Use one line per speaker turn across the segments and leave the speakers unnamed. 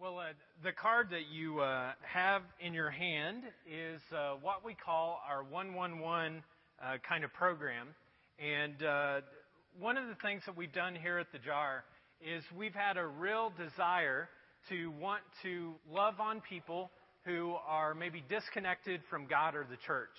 Well, uh, the card that you uh, have in your hand is uh, what we call our 111 uh, kind of program. And uh, one of the things that we've done here at the JAR is we've had a real desire to want to love on people who are maybe disconnected from God or the church.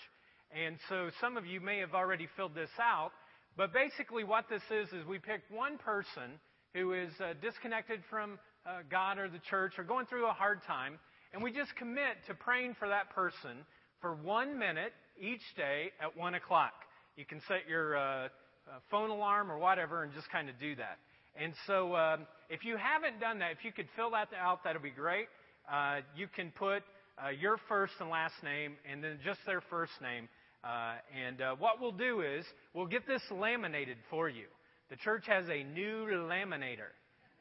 And so some of you may have already filled this out, but basically what this is is we pick one person who is uh, disconnected from uh, God or the church are going through a hard time, and we just commit to praying for that person for one minute each day at 1 o'clock. You can set your uh, uh, phone alarm or whatever and just kind of do that. And so um, if you haven't done that, if you could fill that out, that would be great. Uh, you can put uh, your first and last name and then just their first name. Uh, and uh, what we'll do is we'll get this laminated for you. The church has a new laminator,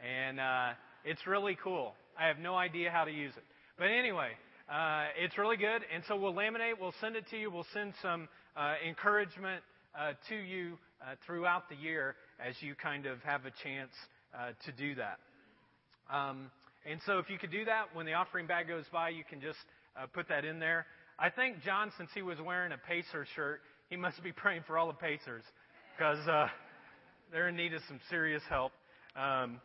and uh, it's really cool. I have no idea how to use it. But anyway, uh, it's really good. And so we'll laminate, we'll send it to you, we'll send some uh, encouragement uh, to you uh, throughout the year as you kind of have a chance uh, to do that. Um, and so if you could do that, when the offering bag goes by, you can just uh, put that in there. I think John, since he was wearing a Pacer shirt, he must be praying for all the Pacers because they're in need of some serious help. Um,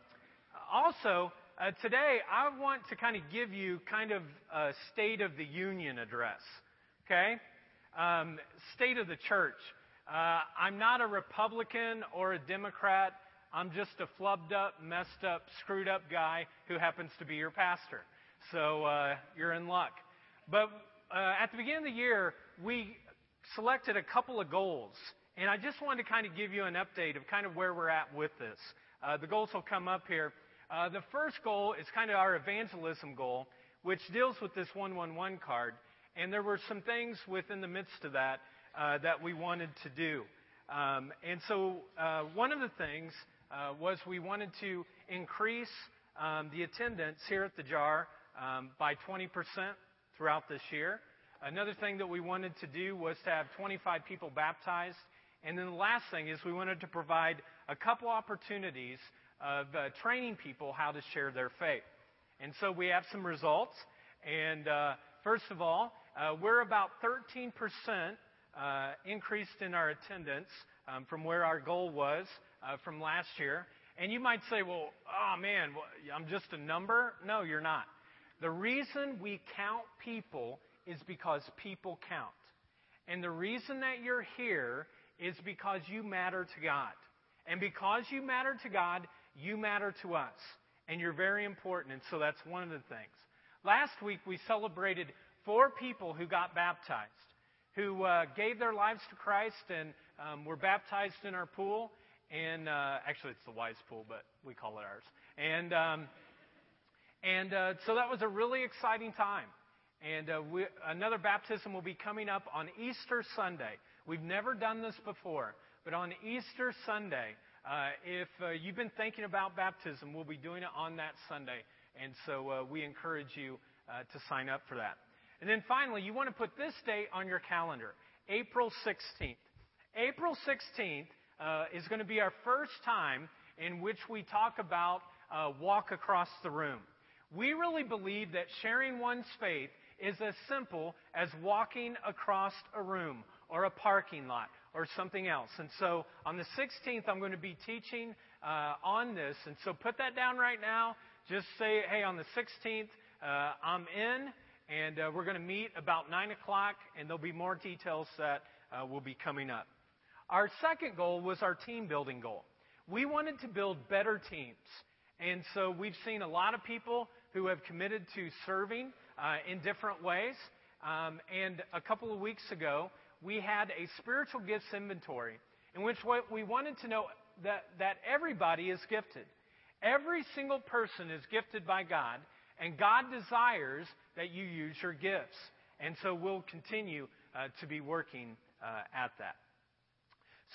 also, uh, today I want to kind of give you kind of a State of the Union address. Okay? Um, state of the church. Uh, I'm not a Republican or a Democrat. I'm just a flubbed up, messed up, screwed up guy who happens to be your pastor. So uh, you're in luck. But uh, at the beginning of the year, we selected a couple of goals. And I just wanted to kind of give you an update of kind of where we're at with this. Uh, the goals will come up here. Uh, the first goal is kind of our evangelism goal, which deals with this 111 card. And there were some things within the midst of that uh, that we wanted to do. Um, and so uh, one of the things uh, was we wanted to increase um, the attendance here at the JAR um, by 20% throughout this year. Another thing that we wanted to do was to have 25 people baptized. And then the last thing is we wanted to provide a couple opportunities of uh, training people how to share their faith. And so we have some results. And uh, first of all, uh, we're about 13% uh, increased in our attendance um, from where our goal was uh, from last year. And you might say, well, oh man, I'm just a number. No, you're not. The reason we count people is because people count. And the reason that you're here is because you matter to God. And because you matter to God, you matter to us. And you're very important. And so that's one of the things. Last week, we celebrated four people who got baptized, who uh, gave their lives to Christ and um, were baptized in our pool. And uh, actually, it's the Wise Pool, but we call it ours. And um, and uh, so that was a really exciting time. And uh, we, another baptism will be coming up on Easter Sunday. We've never done this before, but on Easter Sunday, if uh, you've been thinking about baptism, we'll be doing it on that Sunday. And so uh, we encourage you uh, to sign up for that. And then finally, you want to put this date on your calendar April 16th. April 16th uh, is going to be our first time in which we talk about uh, walk across the room. We really believe that sharing one's faith is as simple as walking across a room or a parking lot or something else. And so on the 16th, I'm going to be teaching uh, on this. And so put that down right now. Just say, hey, on the 16th, uh, I'm in, and uh, we're going to meet about 9 o'clock, and there'll be more details that uh, will be coming up. Our second goal was our team building goal. We wanted to build better teams. And so we've seen a lot of people who have committed to serving uh, in different ways. Um, and a couple of weeks ago, we had a spiritual gifts inventory in which we wanted to know that, that everybody is gifted. Every single person is gifted by God, and God desires that you use your gifts. And so we'll continue uh, to be working uh, at that.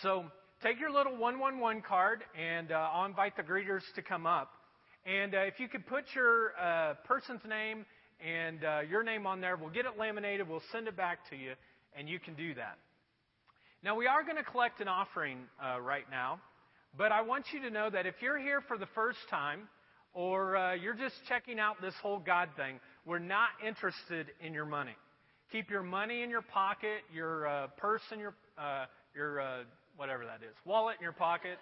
So take your little 111 card, and uh, I'll invite the greeters to come up. And uh, if you could put your uh, person's name and uh, your name on there, we'll get it laminated, we'll send it back to you and you can do that. Now, we are going to collect an offering uh, right now, but I want you to know that if you're here for the first time, or uh, you're just checking out this whole God thing, we're not interested in your money. Keep your money in your pocket, your uh, purse in your, uh, your uh, whatever that is, wallet in your pocket.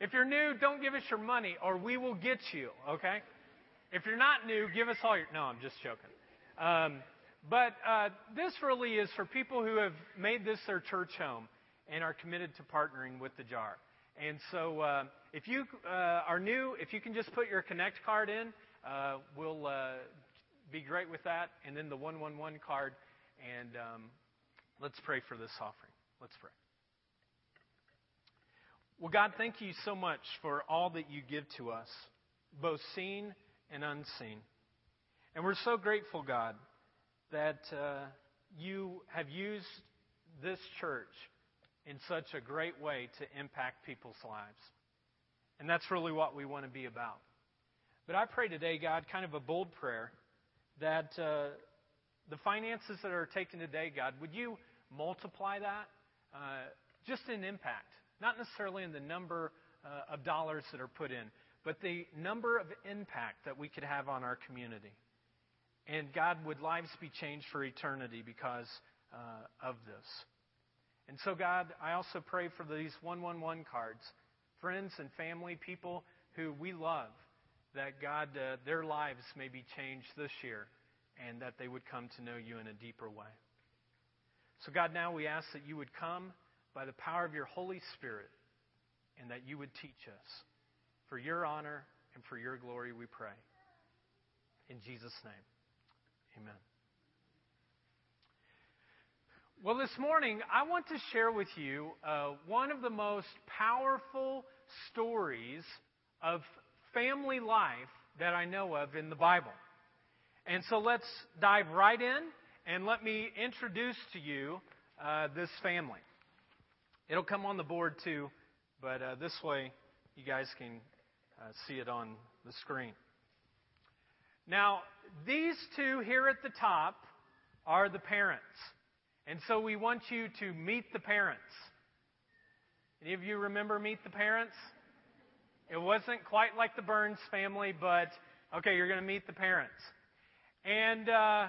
If you're new, don't give us your money, or we will get you, okay? If you're not new, give us all your. No, I'm just joking. Um, but uh, this really is for people who have made this their church home and are committed to partnering with the jar. And so, uh, if you uh, are new, if you can just put your Connect card in, uh, we'll uh, be great with that. And then the 111 card. And um, let's pray for this offering. Let's pray. Well, God, thank you so much for all that you give to us, both seen and unseen. And we're so grateful, God, that uh, you have used this church in such a great way to impact people's lives. And that's really what we want to be about. But I pray today, God, kind of a bold prayer that uh, the finances that are taken today, God, would you multiply that uh, just in impact? Not necessarily in the number uh, of dollars that are put in, but the number of impact that we could have on our community. And God, would lives be changed for eternity because uh, of this? And so, God, I also pray for these 111 cards, friends and family, people who we love, that God, uh, their lives may be changed this year and that they would come to know you in a deeper way. So, God, now we ask that you would come by the power of your Holy Spirit and that you would teach us. For your honor and for your glory, we pray. In Jesus' name, amen. Well, this morning, I want to share with you uh, one of the most powerful stories of family life that I know of in the Bible. And so let's dive right in and let me introduce to you uh, this family. It'll come on the board too, but uh, this way you guys can uh, see it on the screen. Now, these two here at the top are the parents. And so we want you to meet the parents. Any of you remember Meet the Parents? It wasn't quite like the Burns family, but okay, you're going to meet the parents. And uh,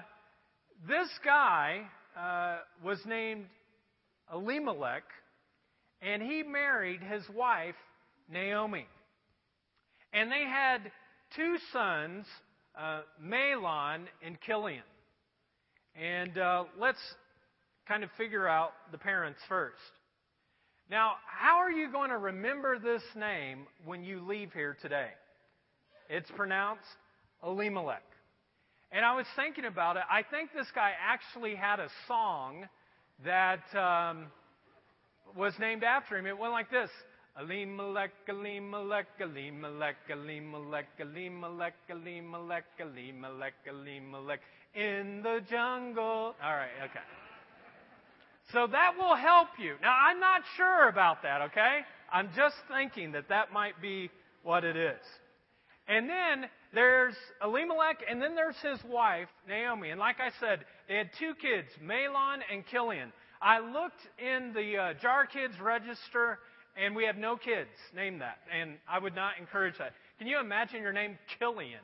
this guy uh, was named Elimelech, and he married his wife, Naomi. And they had two sons, uh, Mahlon and Chilion. And uh, let's kind of figure out the parents first. Now, how are you going to remember this name when you leave here today? It's pronounced Elimelech. And I was thinking about it. I think this guy actually had a song that um, was named after him. It went like this Elimelech, Elimelech, Elimelech, Elimelech, Elimelech, Elimelech, Elimelech, Elimelech, in the jungle. All right, okay. So that will help you. Now, I'm not sure about that, okay? I'm just thinking that that might be what it is. And then there's Elimelech, and then there's his wife, Naomi. And like I said, they had two kids, Mahlon and Chilion. I looked in the uh, Jar Kids register, and we have no kids named that. And I would not encourage that. Can you imagine your name, Killian?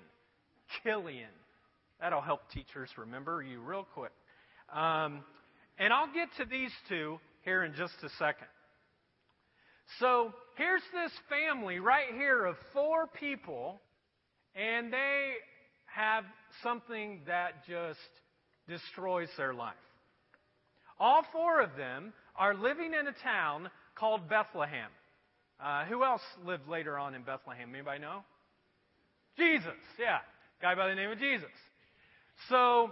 Killian. That'll help teachers remember you real quick. Um, and I'll get to these two here in just a second. So here's this family right here of four people, and they have something that just destroys their life. All four of them are living in a town called Bethlehem. Uh, who else lived later on in Bethlehem? Anybody know? Jesus, yeah. Guy by the name of Jesus. So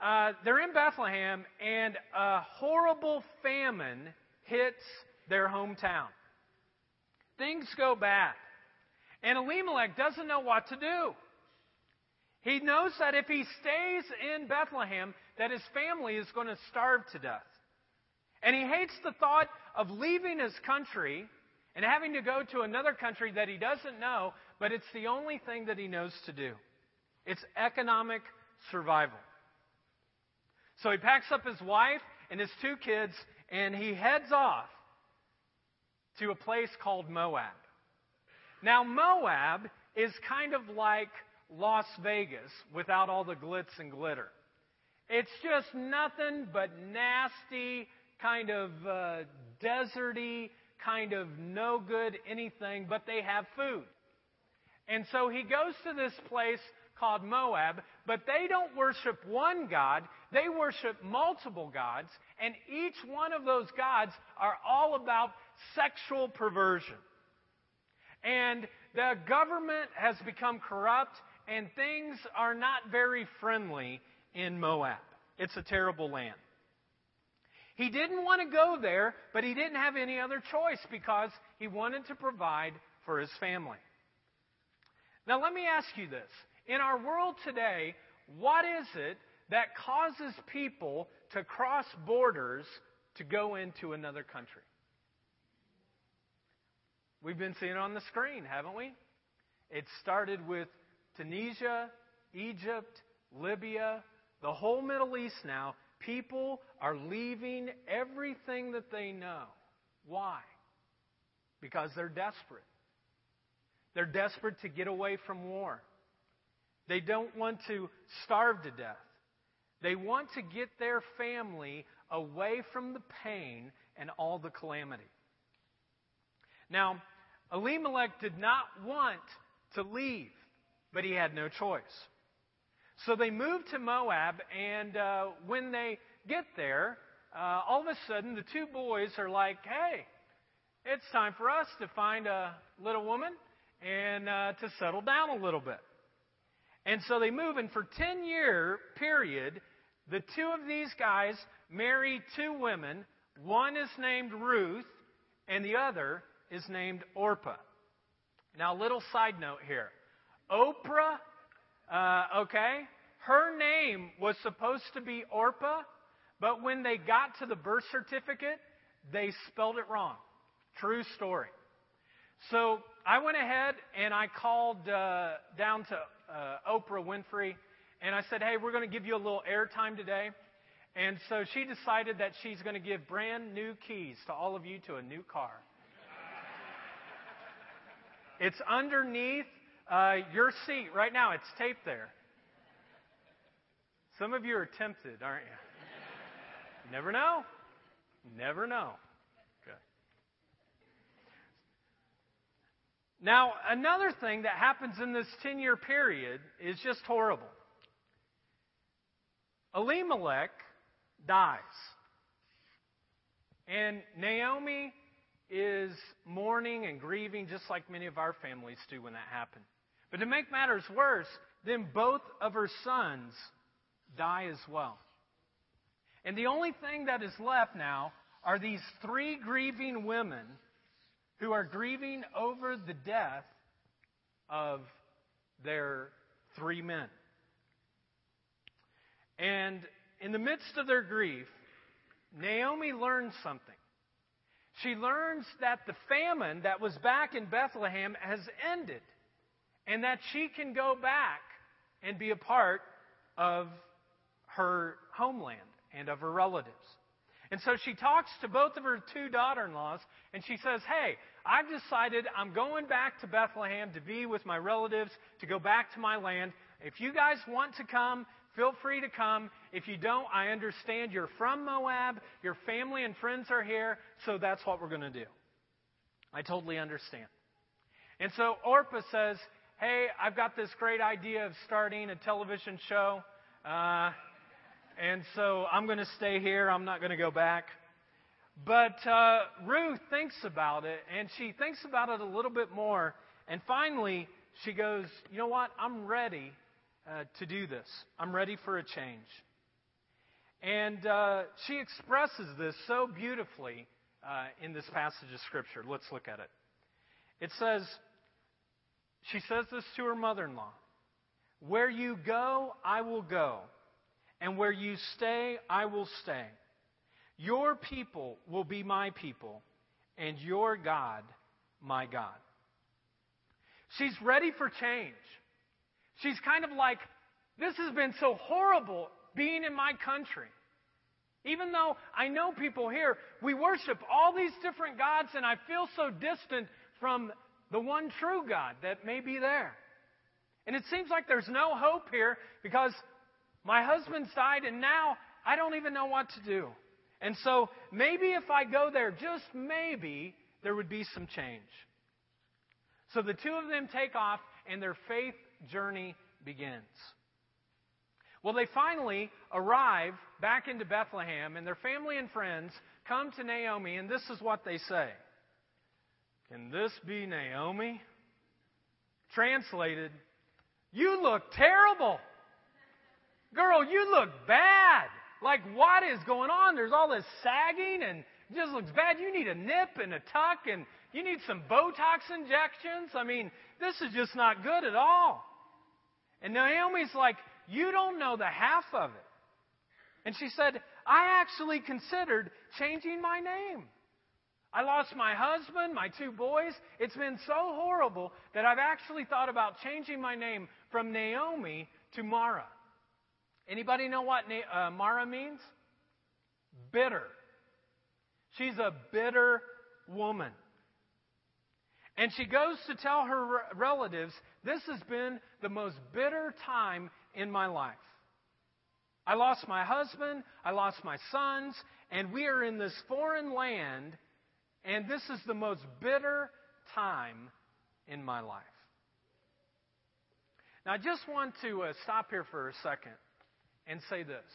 uh, they're in Bethlehem, and a horrible famine hits their hometown. Things go bad. And Elimelech doesn't know what to do. He knows that if he stays in Bethlehem, that his family is going to starve to death. And he hates the thought of leaving his country and having to go to another country that he doesn't know, but it's the only thing that he knows to do. It's economic survival. So he packs up his wife and his two kids and he heads off to a place called Moab. Now, Moab is kind of like Las Vegas without all the glitz and glitter. It's just nothing but nasty, kind of uh, deserty, kind of no good anything, but they have food. And so he goes to this place called Moab, but they don't worship one God, they worship multiple gods, and each one of those gods are all about sexual perversion. And the government has become corrupt, and things are not very friendly in Moab. It's a terrible land. He didn't want to go there, but he didn't have any other choice because he wanted to provide for his family. Now, let me ask you this. In our world today, what is it that causes people to cross borders to go into another country? We've been seeing it on the screen, haven't we? It started with Tunisia, Egypt, Libya, the whole Middle East now. People are leaving everything that they know. Why? Because they're desperate. They're desperate to get away from war. They don't want to starve to death. They want to get their family away from the pain and all the calamity. Now, Elimelech did not want to leave, but he had no choice. So they move to Moab, and uh, when they get there, uh, all of a sudden the two boys are like, hey, it's time for us to find a little woman and uh, to settle down a little bit. And so they move, and for 10 year period, the two of these guys marry two women. One is named Ruth, and the other is named Orpah. Now, little side note here. Oprah, uh, okay, her name was supposed to be Orpah, but when they got to the birth certificate, they spelled it wrong. True story. So I went ahead and I called uh, down to uh, Oprah Winfrey, and I said, "Hey, we're going to give you a little airtime today." And so she decided that she's going to give brand new keys to all of you to a new car. it's underneath uh, your seat right now. It's taped there. Some of you are tempted, aren't you? Never know. Never know. Okay. Now, another thing that happens in this 10 year period is just horrible. Elimelech dies. And Naomi is mourning and grieving just like many of our families do when that happened. But to make matters worse, then both of her sons die as well. And the only thing that is left now are these three grieving women who are grieving over the death of their three men. And in the midst of their grief, Naomi learns something. She learns that the famine that was back in Bethlehem has ended and that she can go back and be a part of her homeland and of her relatives. And so she talks to both of her two daughter in laws and she says, Hey, I've decided I'm going back to Bethlehem to be with my relatives, to go back to my land. If you guys want to come, feel free to come. If you don't, I understand you're from Moab, your family and friends are here, so that's what we're going to do. I totally understand. And so Orpah says, Hey, I've got this great idea of starting a television show. Uh, and so I'm going to stay here. I'm not going to go back. But uh, Ruth thinks about it, and she thinks about it a little bit more. And finally, she goes, You know what? I'm ready uh, to do this. I'm ready for a change. And uh, she expresses this so beautifully uh, in this passage of Scripture. Let's look at it. It says, She says this to her mother in law Where you go, I will go and where you stay, I will stay. Your people will be my people, and your God, my God. She's ready for change. She's kind of like, this has been so horrible being in my country. Even though I know people here, we worship all these different gods, and I feel so distant from the one true God that may be there. And it seems like there's no hope here because my husband's died and now I don't even know what to do. And so maybe if I go there, just maybe, there would be some change. So the two of them take off and their faith journey begins. Well, they finally arrive back into Bethlehem, and their family and friends come to Naomi, and this is what they say Can this be Naomi? Translated, You look terrible. Girl, you look bad. Like, what is going on? There's all this sagging and it just looks bad. You need a nip and a tuck and you need some Botox injections. I mean, this is just not good at all. And Naomi's like, You don't know the half of it. And she said, I actually considered changing my name. I lost my husband, my two boys. It's been so horrible that I've actually thought about changing my name from Naomi to Mara. Anybody know what uh, Mara means? Bitter. She's a bitter woman. And she goes to tell her relatives, This has been the most bitter time in my life. I lost my husband, I lost my sons, and we are in this foreign land, and this is the most bitter time in my life. Now, I just want to uh, stop here for a second and say this.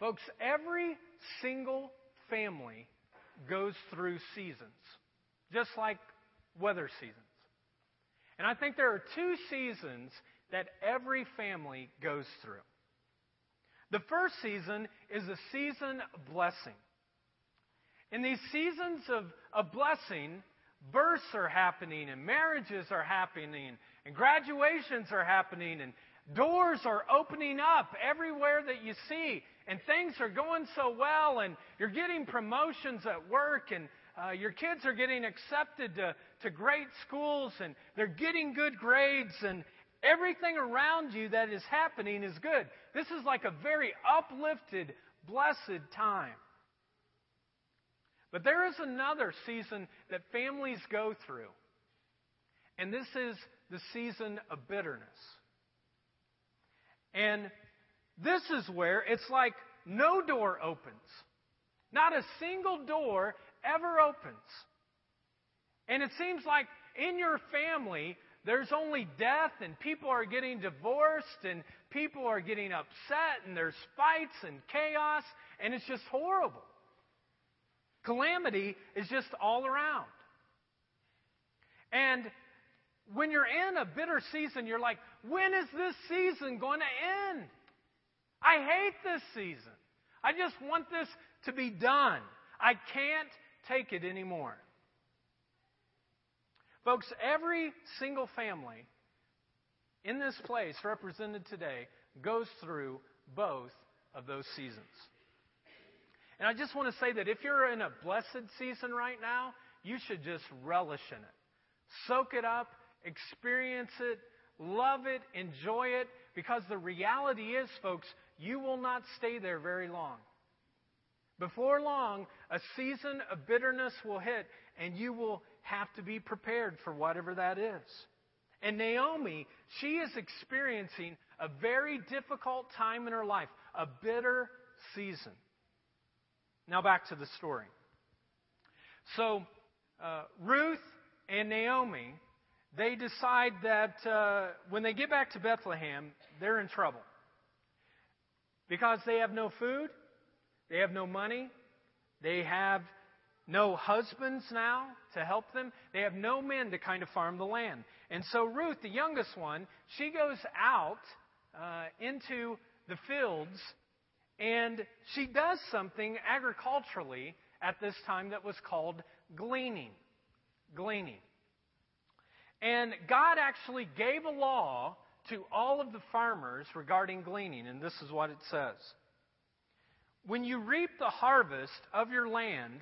Folks, every single family goes through seasons, just like weather seasons. And I think there are two seasons that every family goes through. The first season is a season of blessing. In these seasons of, of blessing, births are happening, and marriages are happening, and graduations are happening, and Doors are opening up everywhere that you see, and things are going so well, and you're getting promotions at work, and uh, your kids are getting accepted to, to great schools, and they're getting good grades, and everything around you that is happening is good. This is like a very uplifted, blessed time. But there is another season that families go through, and this is the season of bitterness. And this is where it's like no door opens. Not a single door ever opens. And it seems like in your family, there's only death, and people are getting divorced, and people are getting upset, and there's fights and chaos, and it's just horrible. Calamity is just all around. And when you're in a bitter season, you're like, when is this season going to end? I hate this season. I just want this to be done. I can't take it anymore. Folks, every single family in this place represented today goes through both of those seasons. And I just want to say that if you're in a blessed season right now, you should just relish in it. Soak it up, experience it, love it, enjoy it, because the reality is, folks, you will not stay there very long. Before long, a season of bitterness will hit, and you will have to be prepared for whatever that is. And Naomi, she is experiencing a very difficult time in her life, a bitter season. Now back to the story. So, uh, Ruth and Naomi they decide that uh, when they get back to Bethlehem, they're in trouble. Because they have no food, they have no money, they have no husbands now to help them, they have no men to kind of farm the land. And so Ruth, the youngest one, she goes out uh, into the fields and she does something agriculturally at this time that was called gleaning. Gleaning. And God actually gave a law to all of the farmers regarding gleaning, and this is what it says When you reap the harvest of your land,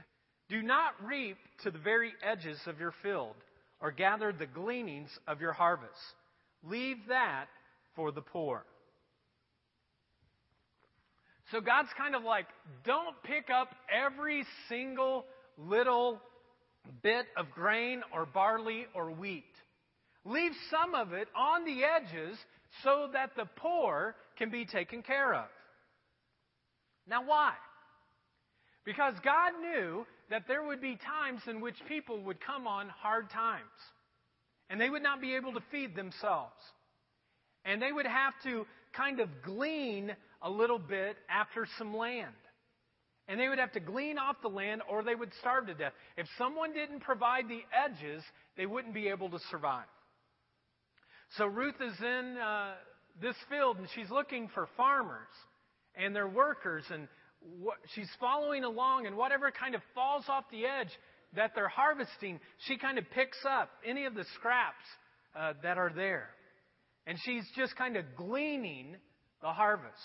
do not reap to the very edges of your field, or gather the gleanings of your harvest. Leave that for the poor. So God's kind of like, don't pick up every single little bit of grain or barley or wheat. Leave some of it on the edges so that the poor can be taken care of. Now, why? Because God knew that there would be times in which people would come on hard times and they would not be able to feed themselves. And they would have to kind of glean a little bit after some land. And they would have to glean off the land or they would starve to death. If someone didn't provide the edges, they wouldn't be able to survive. So Ruth is in uh, this field and she's looking for farmers and their workers and what, she's following along and whatever kind of falls off the edge that they're harvesting, she kind of picks up any of the scraps uh, that are there. And she's just kind of gleaning the harvest.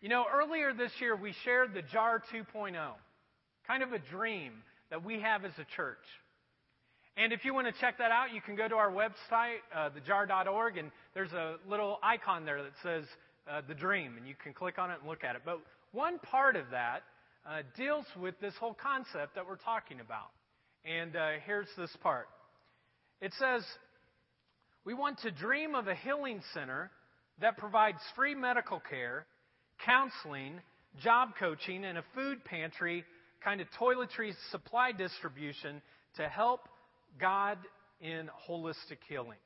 You know, earlier this year we shared the JAR 2.0, kind of a dream that we have as a church. And if you want to check that out, you can go to our website, uh, thejar.org, and there's a little icon there that says uh, the dream, and you can click on it and look at it. But one part of that uh, deals with this whole concept that we're talking about. And uh, here's this part it says, We want to dream of a healing center that provides free medical care, counseling, job coaching, and a food pantry kind of toiletry supply distribution to help God in holistic healing.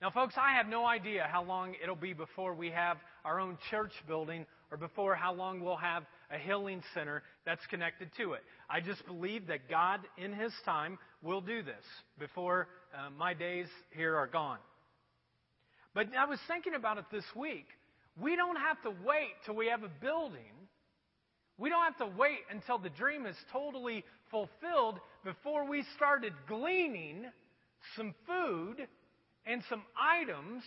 Now, folks, I have no idea how long it'll be before we have our own church building or before how long we'll have a healing center that's connected to it. I just believe that God, in His time, will do this before uh, my days here are gone. But I was thinking about it this week. We don't have to wait till we have a building. We don't have to wait until the dream is totally fulfilled before we started gleaning some food and some items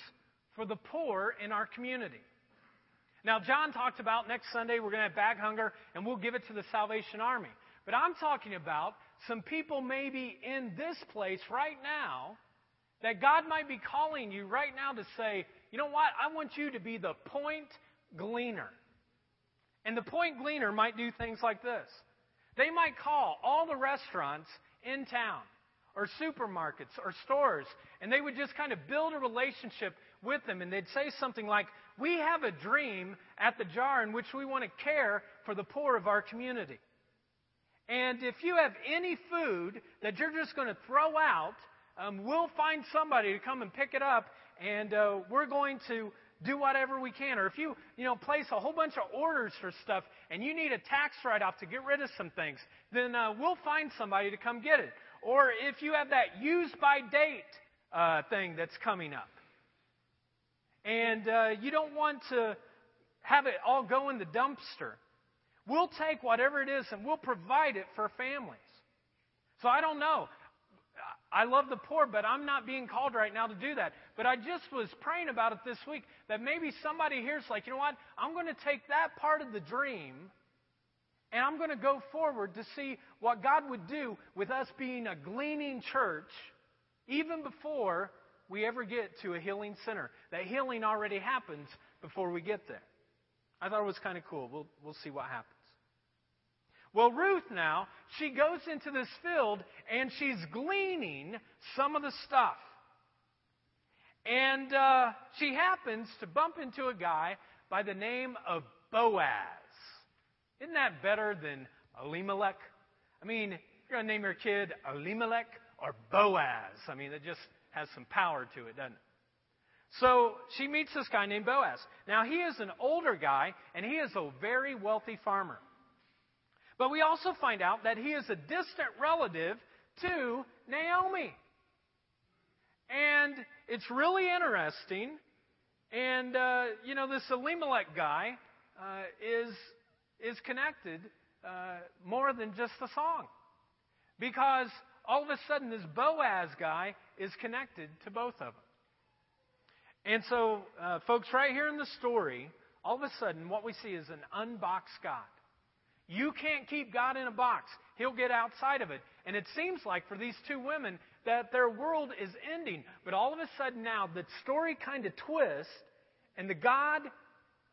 for the poor in our community. Now, John talked about next Sunday we're going to have bag hunger and we'll give it to the Salvation Army. But I'm talking about some people maybe in this place right now that God might be calling you right now to say, you know what? I want you to be the point gleaner. And the point gleaner might do things like this. They might call all the restaurants in town or supermarkets or stores, and they would just kind of build a relationship with them. And they'd say something like, We have a dream at the jar in which we want to care for the poor of our community. And if you have any food that you're just going to throw out, um, we'll find somebody to come and pick it up, and uh, we're going to do whatever we can. Or if you, you know, place a whole bunch of orders for stuff and you need a tax write-off to get rid of some things, then uh, we'll find somebody to come get it. Or if you have that use by date uh, thing that's coming up, and uh, you don't want to have it all go in the dumpster, we'll take whatever it is and we'll provide it for families. So I don't know. I love the poor, but I'm not being called right now to do that. But I just was praying about it this week that maybe somebody here's like, you know what? I'm going to take that part of the dream and I'm going to go forward to see what God would do with us being a gleaning church even before we ever get to a healing center. That healing already happens before we get there. I thought it was kind of cool. We'll, we'll see what happens. Well, Ruth now, she goes into this field and she's gleaning some of the stuff. And uh, she happens to bump into a guy by the name of Boaz. Isn't that better than Elimelech? I mean, you're going to name your kid Elimelech or Boaz. I mean, it just has some power to it, doesn't it? So she meets this guy named Boaz. Now, he is an older guy, and he is a very wealthy farmer. But we also find out that he is a distant relative to Naomi. And it's really interesting. And, uh, you know, this Elimelech guy uh, is, is connected uh, more than just the song. Because all of a sudden, this Boaz guy is connected to both of them. And so, uh, folks, right here in the story, all of a sudden, what we see is an unboxed God. You can't keep God in a box. He'll get outside of it. And it seems like for these two women that their world is ending. But all of a sudden now, the story kind of twists, and the God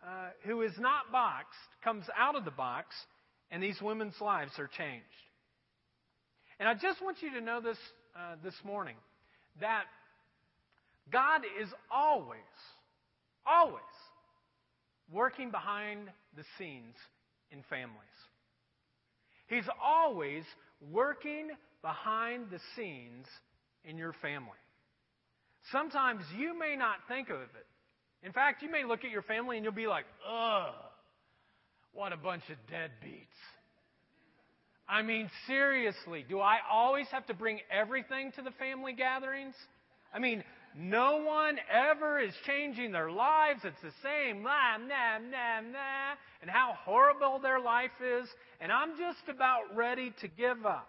uh, who is not boxed comes out of the box, and these women's lives are changed. And I just want you to know this uh, this morning that God is always, always working behind the scenes in families. He's always working behind the scenes in your family. Sometimes you may not think of it. In fact, you may look at your family and you'll be like, ugh, what a bunch of deadbeats. I mean, seriously, do I always have to bring everything to the family gatherings? I mean, no one ever is changing their lives. It's the same, nah, nah, nah, nah, and how horrible their life is. And I'm just about ready to give up.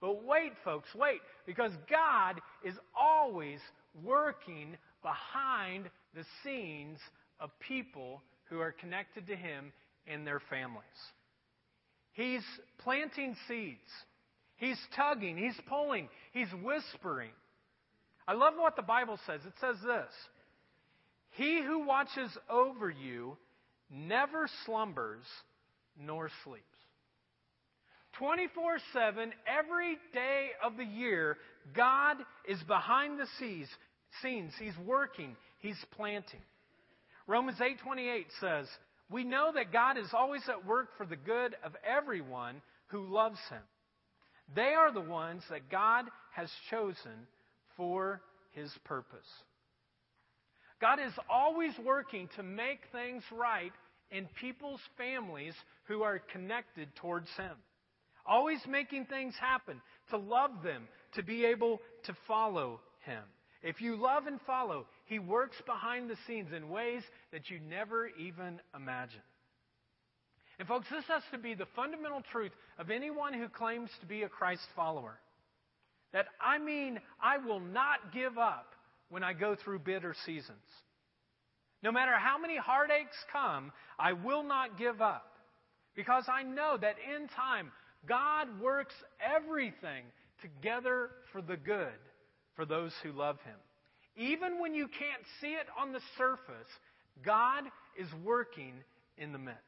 But wait, folks, wait, because God is always working behind the scenes of people who are connected to Him and their families. He's planting seeds. He's tugging. He's pulling. He's whispering. I love what the Bible says. It says this He who watches over you never slumbers nor sleeps. 24 7, every day of the year, God is behind the scenes. He's working. He's planting. Romans 8:28 says, "We know that God is always at work for the good of everyone who loves him. They are the ones that God has chosen for his purpose. God is always working to make things right in people's families who are connected towards him. Always making things happen to love them, to be able to follow him. If you love and follow, he works behind the scenes in ways that you never even imagine. And, folks, this has to be the fundamental truth of anyone who claims to be a Christ follower. That I mean, I will not give up when I go through bitter seasons. No matter how many heartaches come, I will not give up. Because I know that in time, God works everything together for the good for those who love Him. Even when you can't see it on the surface, God is working in the midst.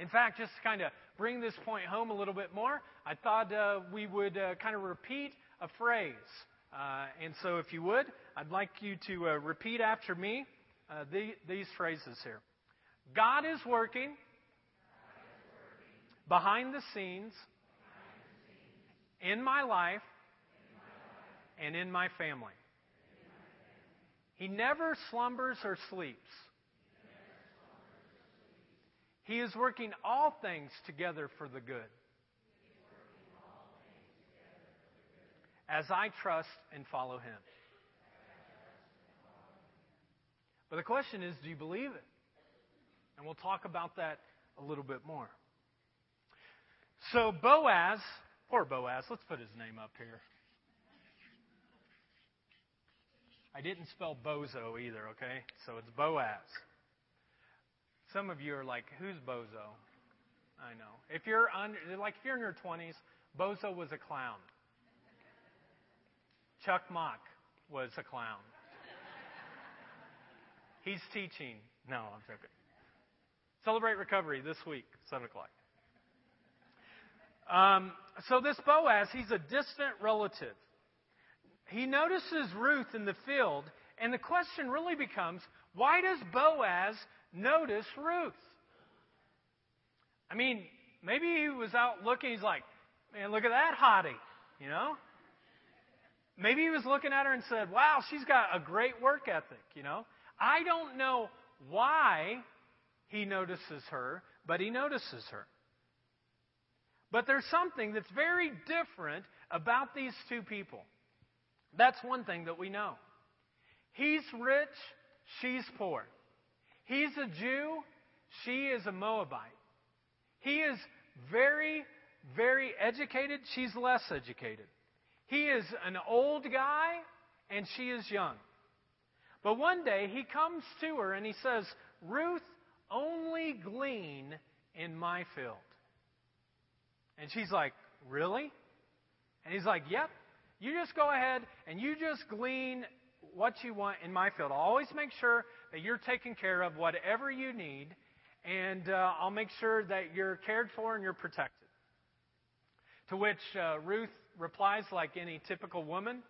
In fact, just to kind of bring this point home a little bit more, I thought uh, we would uh, kind of repeat a phrase. Uh, and so, if you would, I'd like you to uh, repeat after me uh, the, these phrases here God is working, behind the scenes, in my life, and in my family. He never slumbers or sleeps. He is working all things together for the good. As I trust and follow Him. But the question is do you believe it? And we'll talk about that a little bit more. So, Boaz, poor Boaz, let's put his name up here. I didn't spell bozo either, okay? So it's Boaz. Some of you are like, who's Bozo? I know. If you're under, like if you're in your 20s, Bozo was a clown. Chuck Mock was a clown. He's teaching. No, I'm joking. Celebrate recovery this week, 7 o'clock. Um, so this Boaz, he's a distant relative. He notices Ruth in the field, and the question really becomes why does Boaz notice Ruth. I mean, maybe he was out looking, he's like, man, look at that hottie, you know? Maybe he was looking at her and said, wow, she's got a great work ethic, you know? I don't know why he notices her, but he notices her. But there's something that's very different about these two people. That's one thing that we know. He's rich, she's poor. He's a Jew, she is a Moabite. He is very, very educated, she's less educated. He is an old guy, and she is young. But one day he comes to her and he says, Ruth, only glean in my field. And she's like, Really? And he's like, Yep. You just go ahead and you just glean what you want in my field. I'll always make sure that you're taken care of, whatever you need, and uh, I'll make sure that you're cared for and you're protected. To which uh, Ruth replies like any typical woman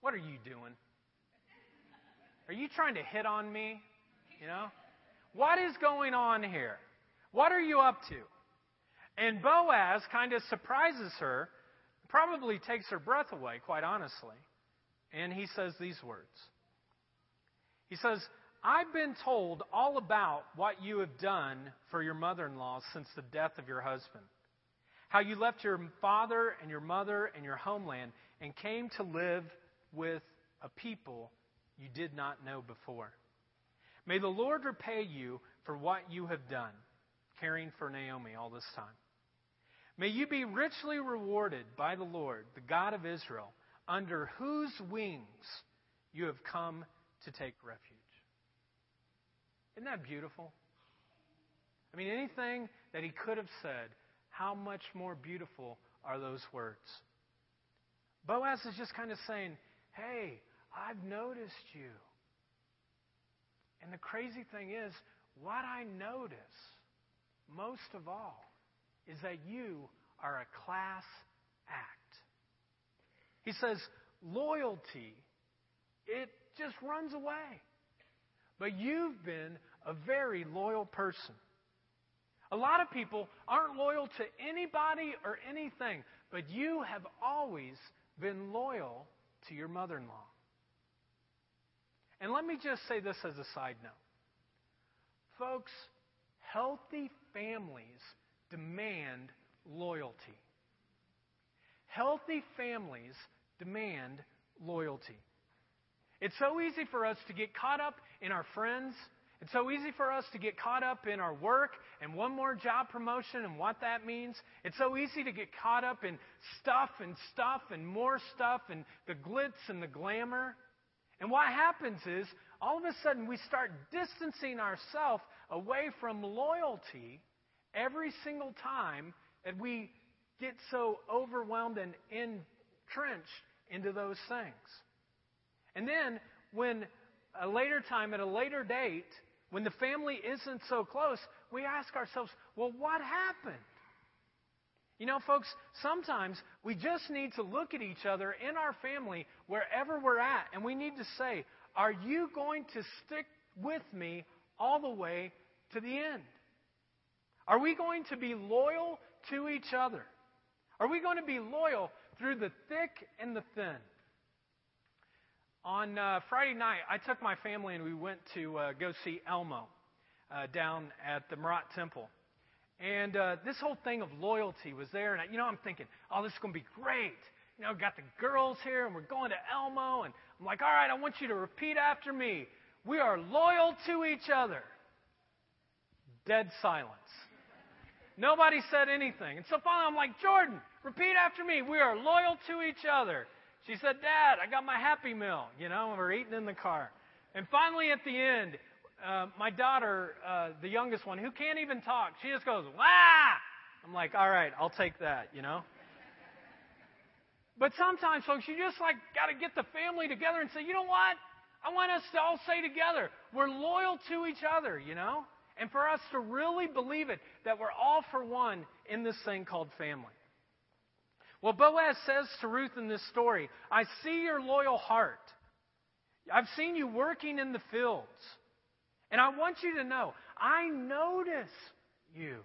What are you doing? Are you trying to hit on me? You know? What is going on here? What are you up to? And Boaz kind of surprises her, probably takes her breath away, quite honestly. And he says these words He says, I've been told all about what you have done for your mother in law since the death of your husband. How you left your father and your mother and your homeland and came to live with a people you did not know before. May the Lord repay you for what you have done, caring for Naomi all this time. May you be richly rewarded by the Lord, the God of Israel, under whose wings you have come to take refuge. Isn't that beautiful? I mean, anything that he could have said, how much more beautiful are those words? Boaz is just kind of saying, Hey, I've noticed you. And the crazy thing is, what I notice most of all is that you are a class act. He says, loyalty, it just runs away. But you've been a very loyal person. A lot of people aren't loyal to anybody or anything, but you have always been loyal to your mother in law. And let me just say this as a side note. Folks, healthy families demand loyalty. Healthy families demand loyalty. It's so easy for us to get caught up in our friends. It's so easy for us to get caught up in our work and one more job promotion and what that means. It's so easy to get caught up in stuff and stuff and more stuff and the glitz and the glamour. And what happens is, all of a sudden, we start distancing ourselves away from loyalty every single time that we get so overwhelmed and entrenched into those things. And then, when a later time, at a later date, when the family isn't so close, we ask ourselves, well, what happened? You know, folks, sometimes we just need to look at each other in our family, wherever we're at, and we need to say, Are you going to stick with me all the way to the end? Are we going to be loyal to each other? Are we going to be loyal through the thick and the thin? On uh, Friday night, I took my family and we went to uh, go see Elmo uh, down at the Murat Temple. And uh, this whole thing of loyalty was there. And, I, you know, I'm thinking, oh, this is going to be great. You know, got the girls here, and we're going to Elmo. And I'm like, all right, I want you to repeat after me. We are loyal to each other. Dead silence. Nobody said anything. And so finally, I'm like, Jordan, repeat after me. We are loyal to each other. She said, Dad, I got my Happy Meal. You know, we're eating in the car. And finally, at the end, uh, my daughter, uh, the youngest one, who can't even talk, she just goes, wah! I'm like, all right, I'll take that, you know? But sometimes, folks, you just like got to get the family together and say, you know what? I want us to all say together, we're loyal to each other, you know? And for us to really believe it, that we're all for one in this thing called family. Well, Boaz says to Ruth in this story, I see your loyal heart. I've seen you working in the fields. And I want you to know, I notice you.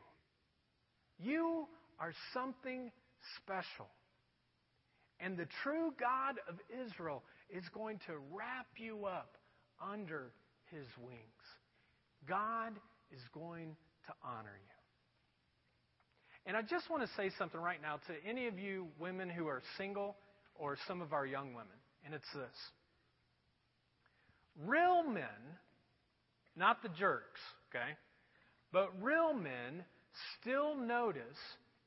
You are something special. And the true God of Israel is going to wrap you up under his wings. God is going to honor you. And I just want to say something right now to any of you women who are single or some of our young women, and it's this. Real men not the jerks, okay? But real men still notice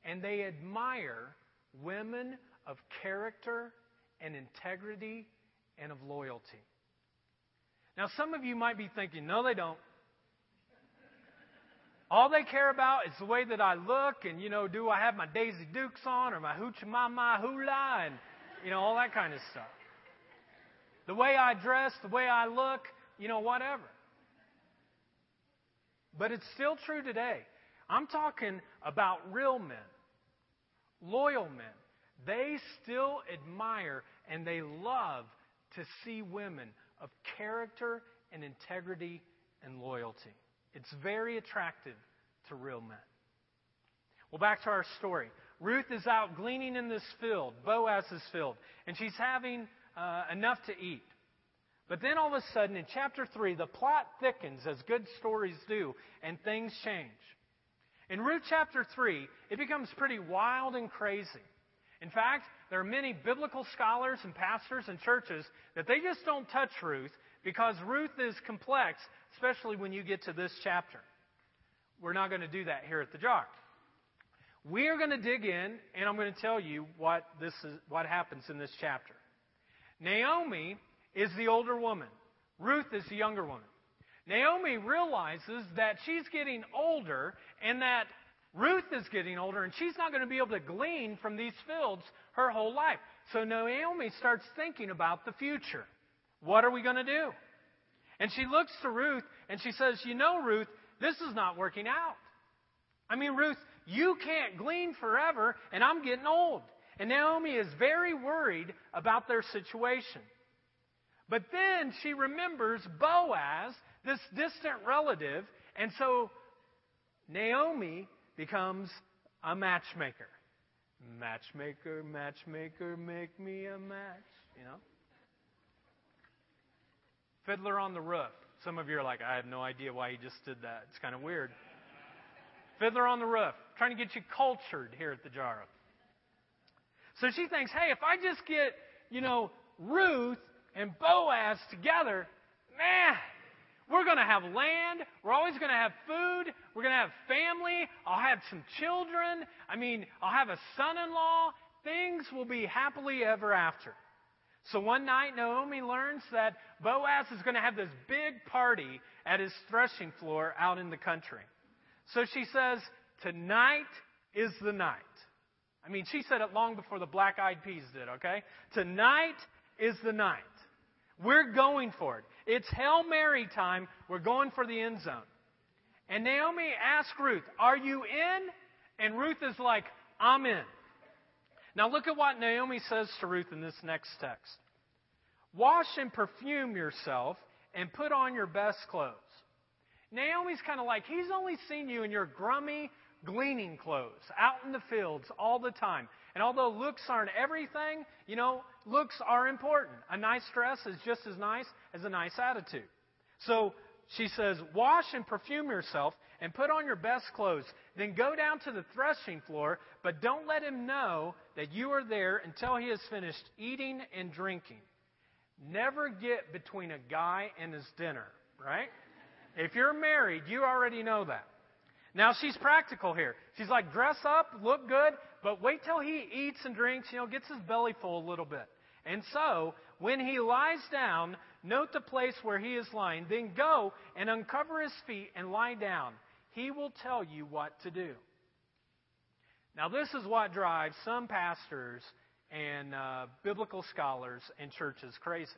and they admire women of character and integrity and of loyalty. Now, some of you might be thinking, no, they don't. All they care about is the way that I look, and you know, do I have my Daisy Dukes on or my Hoochie Mama Hula, and you know, all that kind of stuff. The way I dress, the way I look, you know, whatever. But it's still true today. I'm talking about real men, loyal men, they still admire and they love to see women of character and integrity and loyalty. It's very attractive to real men. Well, back to our story. Ruth is out gleaning in this field, Boaz's field, and she's having uh, enough to eat. But then all of a sudden, in chapter 3, the plot thickens, as good stories do, and things change. In Ruth chapter 3, it becomes pretty wild and crazy. In fact, there are many biblical scholars and pastors and churches that they just don't touch Ruth because Ruth is complex, especially when you get to this chapter. We're not going to do that here at the Jar. We are going to dig in, and I'm going to tell you what this is, what happens in this chapter. Naomi is the older woman. Ruth is the younger woman. Naomi realizes that she's getting older and that Ruth is getting older and she's not going to be able to glean from these fields her whole life. So Naomi starts thinking about the future. What are we going to do? And she looks to Ruth and she says, You know, Ruth, this is not working out. I mean, Ruth, you can't glean forever, and I'm getting old. And Naomi is very worried about their situation. But then she remembers Boaz, this distant relative, and so Naomi becomes a matchmaker. Matchmaker, matchmaker, make me a match, you know? Fiddler on the Roof. Some of you are like, I have no idea why he just did that. It's kind of weird. Fiddler on the Roof, trying to get you cultured here at the Jara. So she thinks, hey, if I just get, you know, Ruth and Boaz together, man, we're going to have land. We're always going to have food. We're going to have family. I'll have some children. I mean, I'll have a son in law. Things will be happily ever after. So one night, Naomi learns that Boaz is going to have this big party at his threshing floor out in the country. So she says, Tonight is the night. I mean, she said it long before the black eyed peas did, okay? Tonight is the night. We're going for it. It's Hail Mary time. We're going for the end zone. And Naomi asks Ruth, Are you in? And Ruth is like, I'm in. Now look at what Naomi says to Ruth in this next text Wash and perfume yourself and put on your best clothes. Naomi's kind of like, He's only seen you in your grummy, gleaning clothes out in the fields all the time. And although looks aren't everything, you know, looks are important. A nice dress is just as nice as a nice attitude. So she says, Wash and perfume yourself and put on your best clothes. Then go down to the threshing floor, but don't let him know that you are there until he has finished eating and drinking. Never get between a guy and his dinner, right? If you're married, you already know that. Now she's practical here. She's like, dress up, look good, but wait till he eats and drinks, you know, gets his belly full a little bit. And so, when he lies down, note the place where he is lying, then go and uncover his feet and lie down. He will tell you what to do. Now, this is what drives some pastors and uh, biblical scholars and churches crazy.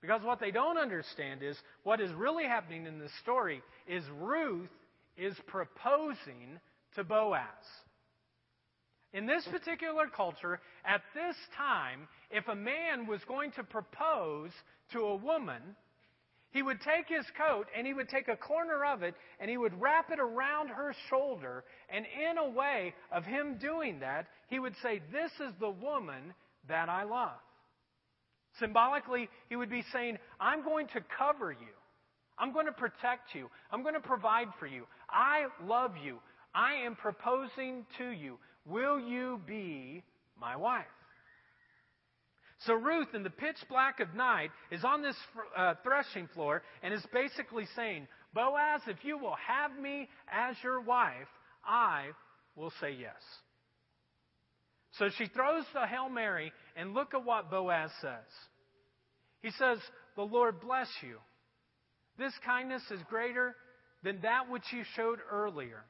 Because what they don't understand is what is really happening in this story is Ruth is proposing to Boaz. In this particular culture, at this time, if a man was going to propose to a woman, he would take his coat and he would take a corner of it and he would wrap it around her shoulder. And in a way of him doing that, he would say, This is the woman that I love. Symbolically, he would be saying, I'm going to cover you. I'm going to protect you. I'm going to provide for you. I love you. I am proposing to you. Will you be my wife? So Ruth, in the pitch black of night, is on this uh, threshing floor and is basically saying, Boaz, if you will have me as your wife, I will say yes. So she throws the Hail Mary, and look at what Boaz says. He says, The Lord bless you. This kindness is greater than that which you showed earlier.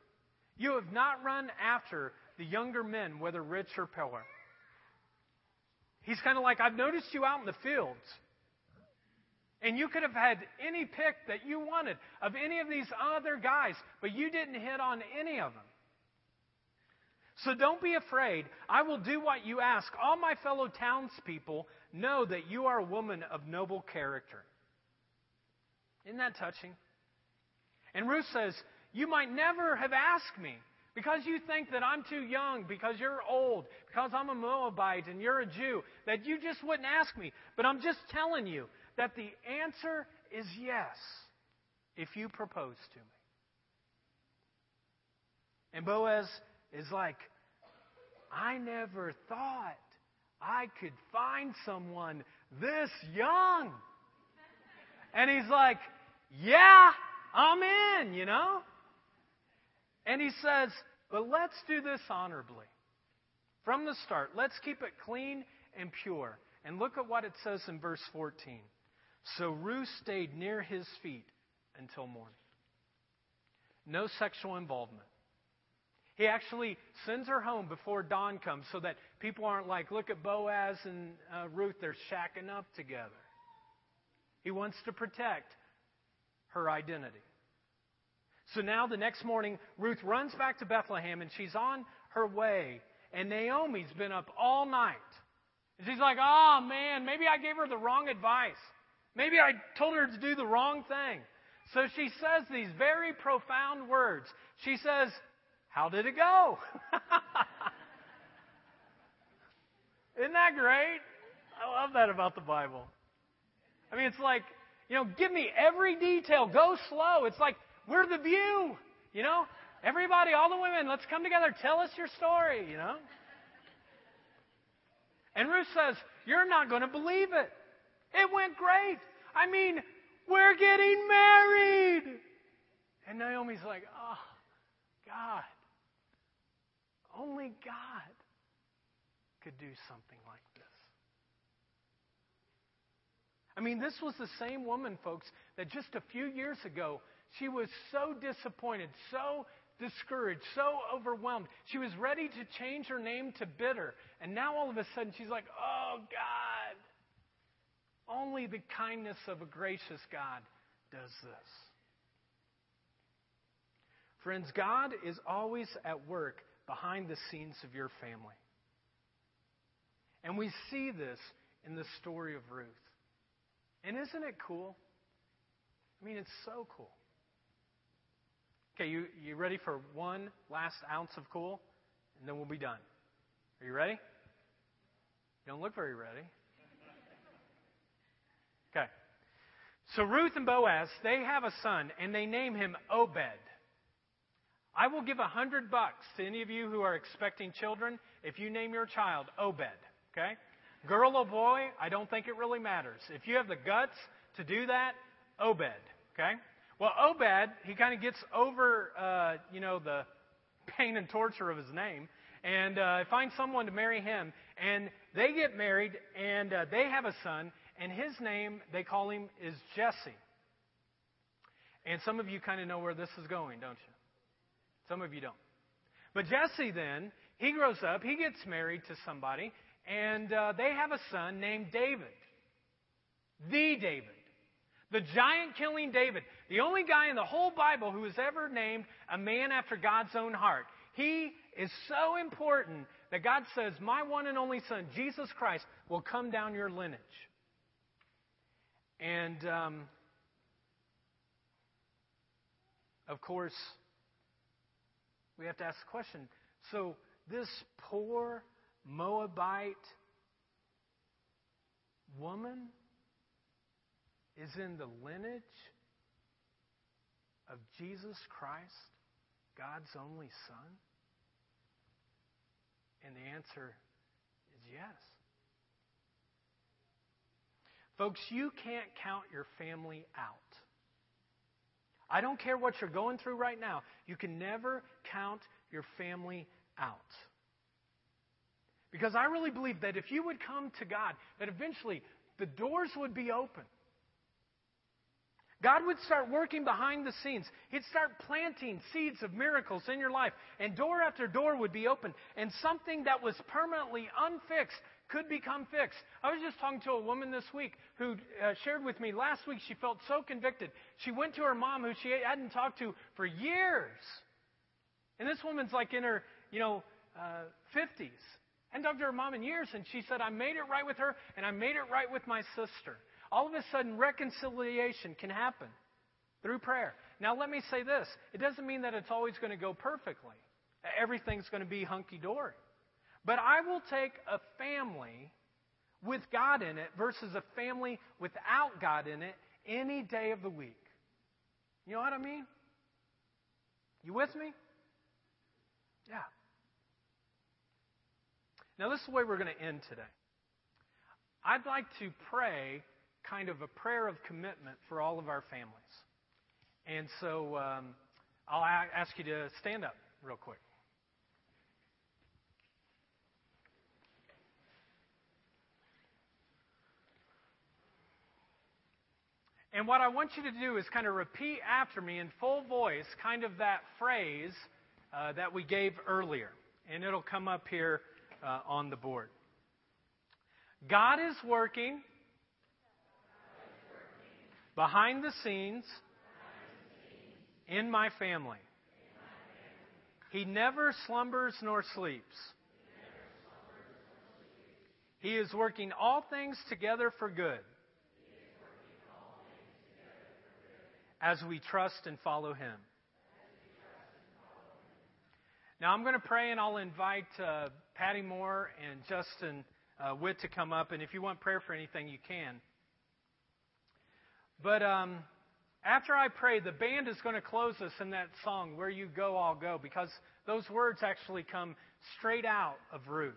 You have not run after the younger men, whether rich or poor. He's kind of like, I've noticed you out in the fields. And you could have had any pick that you wanted of any of these other guys, but you didn't hit on any of them. So don't be afraid. I will do what you ask. All my fellow townspeople know that you are a woman of noble character. Isn't that touching? And Ruth says, You might never have asked me because you think that I'm too young, because you're old, because I'm a Moabite and you're a Jew, that you just wouldn't ask me. But I'm just telling you that the answer is yes if you propose to me. And Boaz is like, I never thought I could find someone this young. And he's like, Yeah, I'm in, you know? And he says, But let's do this honorably. From the start, let's keep it clean and pure. And look at what it says in verse 14. So Ruth stayed near his feet until morning. No sexual involvement. He actually sends her home before dawn comes so that people aren't like, look at Boaz and uh, Ruth, they're shacking up together. He wants to protect her identity. So now the next morning, Ruth runs back to Bethlehem and she's on her way. And Naomi's been up all night. And she's like, oh man, maybe I gave her the wrong advice. Maybe I told her to do the wrong thing. So she says these very profound words. She says, How did it go? Isn't that great? I love that about the Bible. I mean, it's like, you know, give me every detail. Go slow. It's like, we're the view. You know, everybody, all the women, let's come together. Tell us your story, you know. And Ruth says, You're not going to believe it. It went great. I mean, we're getting married. And Naomi's like, Oh, God. Only God could do something like this. I mean, this was the same woman, folks, that just a few years ago, she was so disappointed, so discouraged, so overwhelmed. She was ready to change her name to bitter. And now all of a sudden she's like, oh, God. Only the kindness of a gracious God does this. Friends, God is always at work behind the scenes of your family. And we see this in the story of Ruth. And isn't it cool? I mean, it's so cool. Okay, you, you ready for one last ounce of cool? And then we'll be done. Are you ready? You don't look very ready. Okay. So Ruth and Boaz, they have a son, and they name him Obed. I will give a hundred bucks to any of you who are expecting children if you name your child Obed. Okay? Girl or boy, I don't think it really matters. If you have the guts to do that, Obed. Okay? Well, Obed, he kind of gets over, uh, you know, the pain and torture of his name, and uh, finds someone to marry him. And they get married, and uh, they have a son, and his name, they call him, is Jesse. And some of you kind of know where this is going, don't you? Some of you don't. But Jesse then, he grows up, he gets married to somebody, and uh, they have a son named David. The David. The giant killing David. The only guy in the whole Bible who has ever named a man after God's own heart. He is so important that God says, My one and only son, Jesus Christ, will come down your lineage. And, um, of course, we have to ask the question so, this poor Moabite woman is in the lineage of Jesus Christ, God's only Son? And the answer is yes. Folks, you can't count your family out. I don't care what you're going through right now. You can never count your family out. Because I really believe that if you would come to God, that eventually the doors would be open. God would start working behind the scenes. He'd start planting seeds of miracles in your life, and door after door would be open, and something that was permanently unfixed could become fixed. I was just talking to a woman this week who uh, shared with me last week she felt so convicted. She went to her mom, who she hadn't talked to for years. And this woman's like in her, you know, uh, 50s. And talked to her mom in years, and she said, I made it right with her, and I made it right with my sister. All of a sudden, reconciliation can happen through prayer. Now, let me say this it doesn't mean that it's always going to go perfectly, everything's going to be hunky dory. But I will take a family with God in it versus a family without God in it any day of the week. You know what I mean? You with me? Yeah. Now, this is the way we're going to end today. I'd like to pray kind of a prayer of commitment for all of our families. And so um, I'll ask you to stand up real quick. And what I want you to do is kind of repeat after me in full voice, kind of that phrase uh, that we gave earlier. And it'll come up here uh, on the board. God is working behind the scenes in my family. He never slumbers nor sleeps. He is working all things together for good as we trust and follow Him. Now, I'm going to pray and I'll invite uh, Patty Moore and Justin uh, Witt to come up. And if you want prayer for anything, you can. But um, after I pray, the band is going to close us in that song, Where You Go, I'll Go, because those words actually come straight out of Ruth.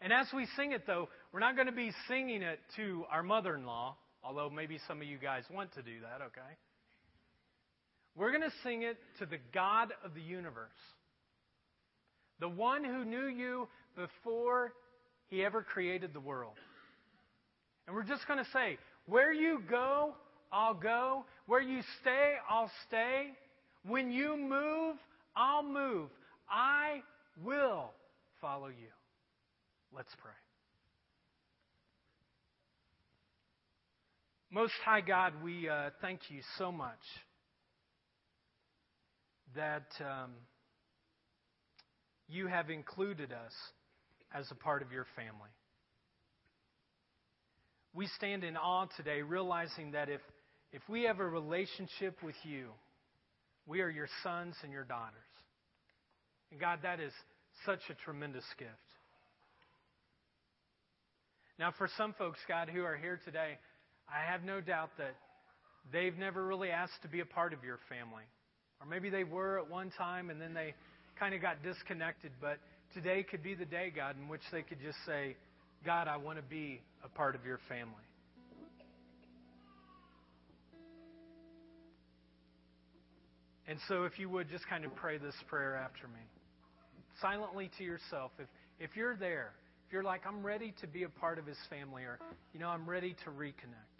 And as we sing it, though, we're not going to be singing it to our mother in law, although maybe some of you guys want to do that, okay? We're going to sing it to the God of the universe, the one who knew you before he ever created the world. And we're just going to say, where you go, I'll go. Where you stay, I'll stay. When you move, I'll move. I will follow you. Let's pray. Most High God, we uh, thank you so much that um, you have included us as a part of your family. We stand in awe today, realizing that if, if we have a relationship with you, we are your sons and your daughters. And God, that is such a tremendous gift. Now, for some folks, God, who are here today, I have no doubt that they've never really asked to be a part of your family. Or maybe they were at one time and then they kind of got disconnected. But today could be the day, God, in which they could just say, God, I want to be a part of your family. And so, if you would just kind of pray this prayer after me, silently to yourself. If, if you're there, if you're like, I'm ready to be a part of his family, or, you know, I'm ready to reconnect.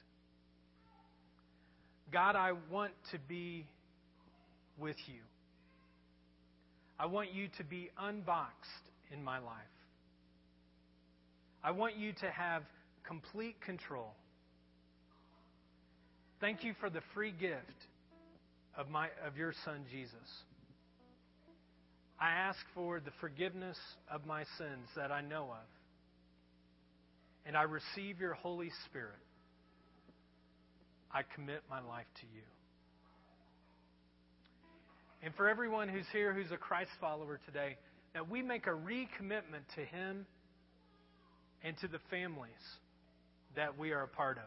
God, I want to be with you. I want you to be unboxed in my life. I want you to have complete control. Thank you for the free gift of, my, of your Son, Jesus. I ask for the forgiveness of my sins that I know of. And I receive your Holy Spirit. I commit my life to you. And for everyone who's here who's a Christ follower today, that we make a recommitment to Him and to the families that we are a part of.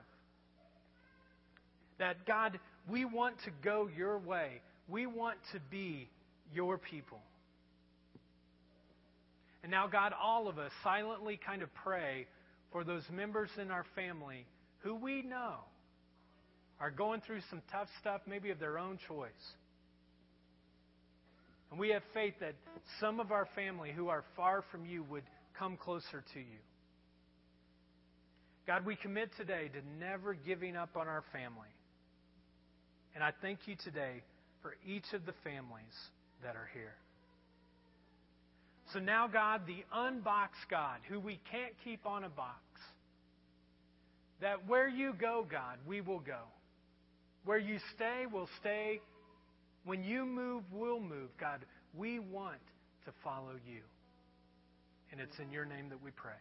That, God, we want to go your way. We want to be your people. And now, God, all of us silently kind of pray for those members in our family who we know are going through some tough stuff, maybe of their own choice. And we have faith that some of our family who are far from you would come closer to you. God, we commit today to never giving up on our family. And I thank you today for each of the families that are here. So now, God, the unboxed God, who we can't keep on a box, that where you go, God, we will go. Where you stay, we'll stay. When you move, we'll move. God, We want to follow you. And it's in your name that we pray.